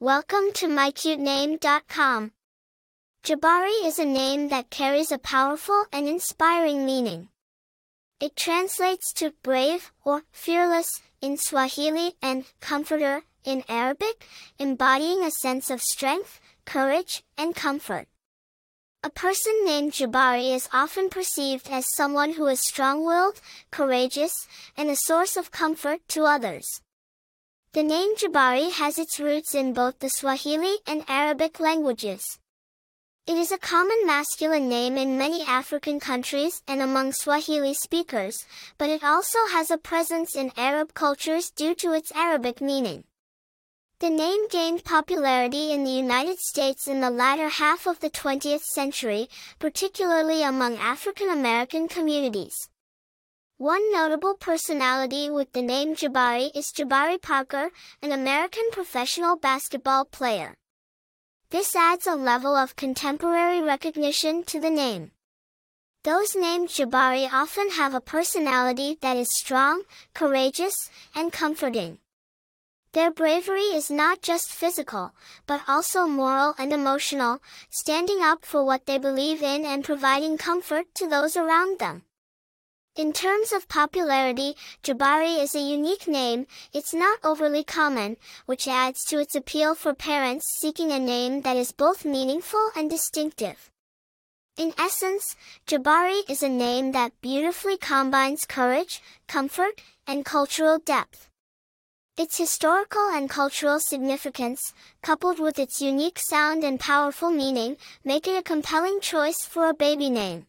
Welcome to mycutename.com. Jabari is a name that carries a powerful and inspiring meaning. It translates to brave or fearless in Swahili and comforter in Arabic, embodying a sense of strength, courage, and comfort. A person named Jabari is often perceived as someone who is strong-willed, courageous, and a source of comfort to others. The name Jabari has its roots in both the Swahili and Arabic languages. It is a common masculine name in many African countries and among Swahili speakers, but it also has a presence in Arab cultures due to its Arabic meaning. The name gained popularity in the United States in the latter half of the 20th century, particularly among African American communities. One notable personality with the name Jabari is Jabari Parker, an American professional basketball player. This adds a level of contemporary recognition to the name. Those named Jabari often have a personality that is strong, courageous, and comforting. Their bravery is not just physical, but also moral and emotional, standing up for what they believe in and providing comfort to those around them. In terms of popularity, Jabari is a unique name, it's not overly common, which adds to its appeal for parents seeking a name that is both meaningful and distinctive. In essence, Jabari is a name that beautifully combines courage, comfort, and cultural depth. Its historical and cultural significance, coupled with its unique sound and powerful meaning, make it a compelling choice for a baby name.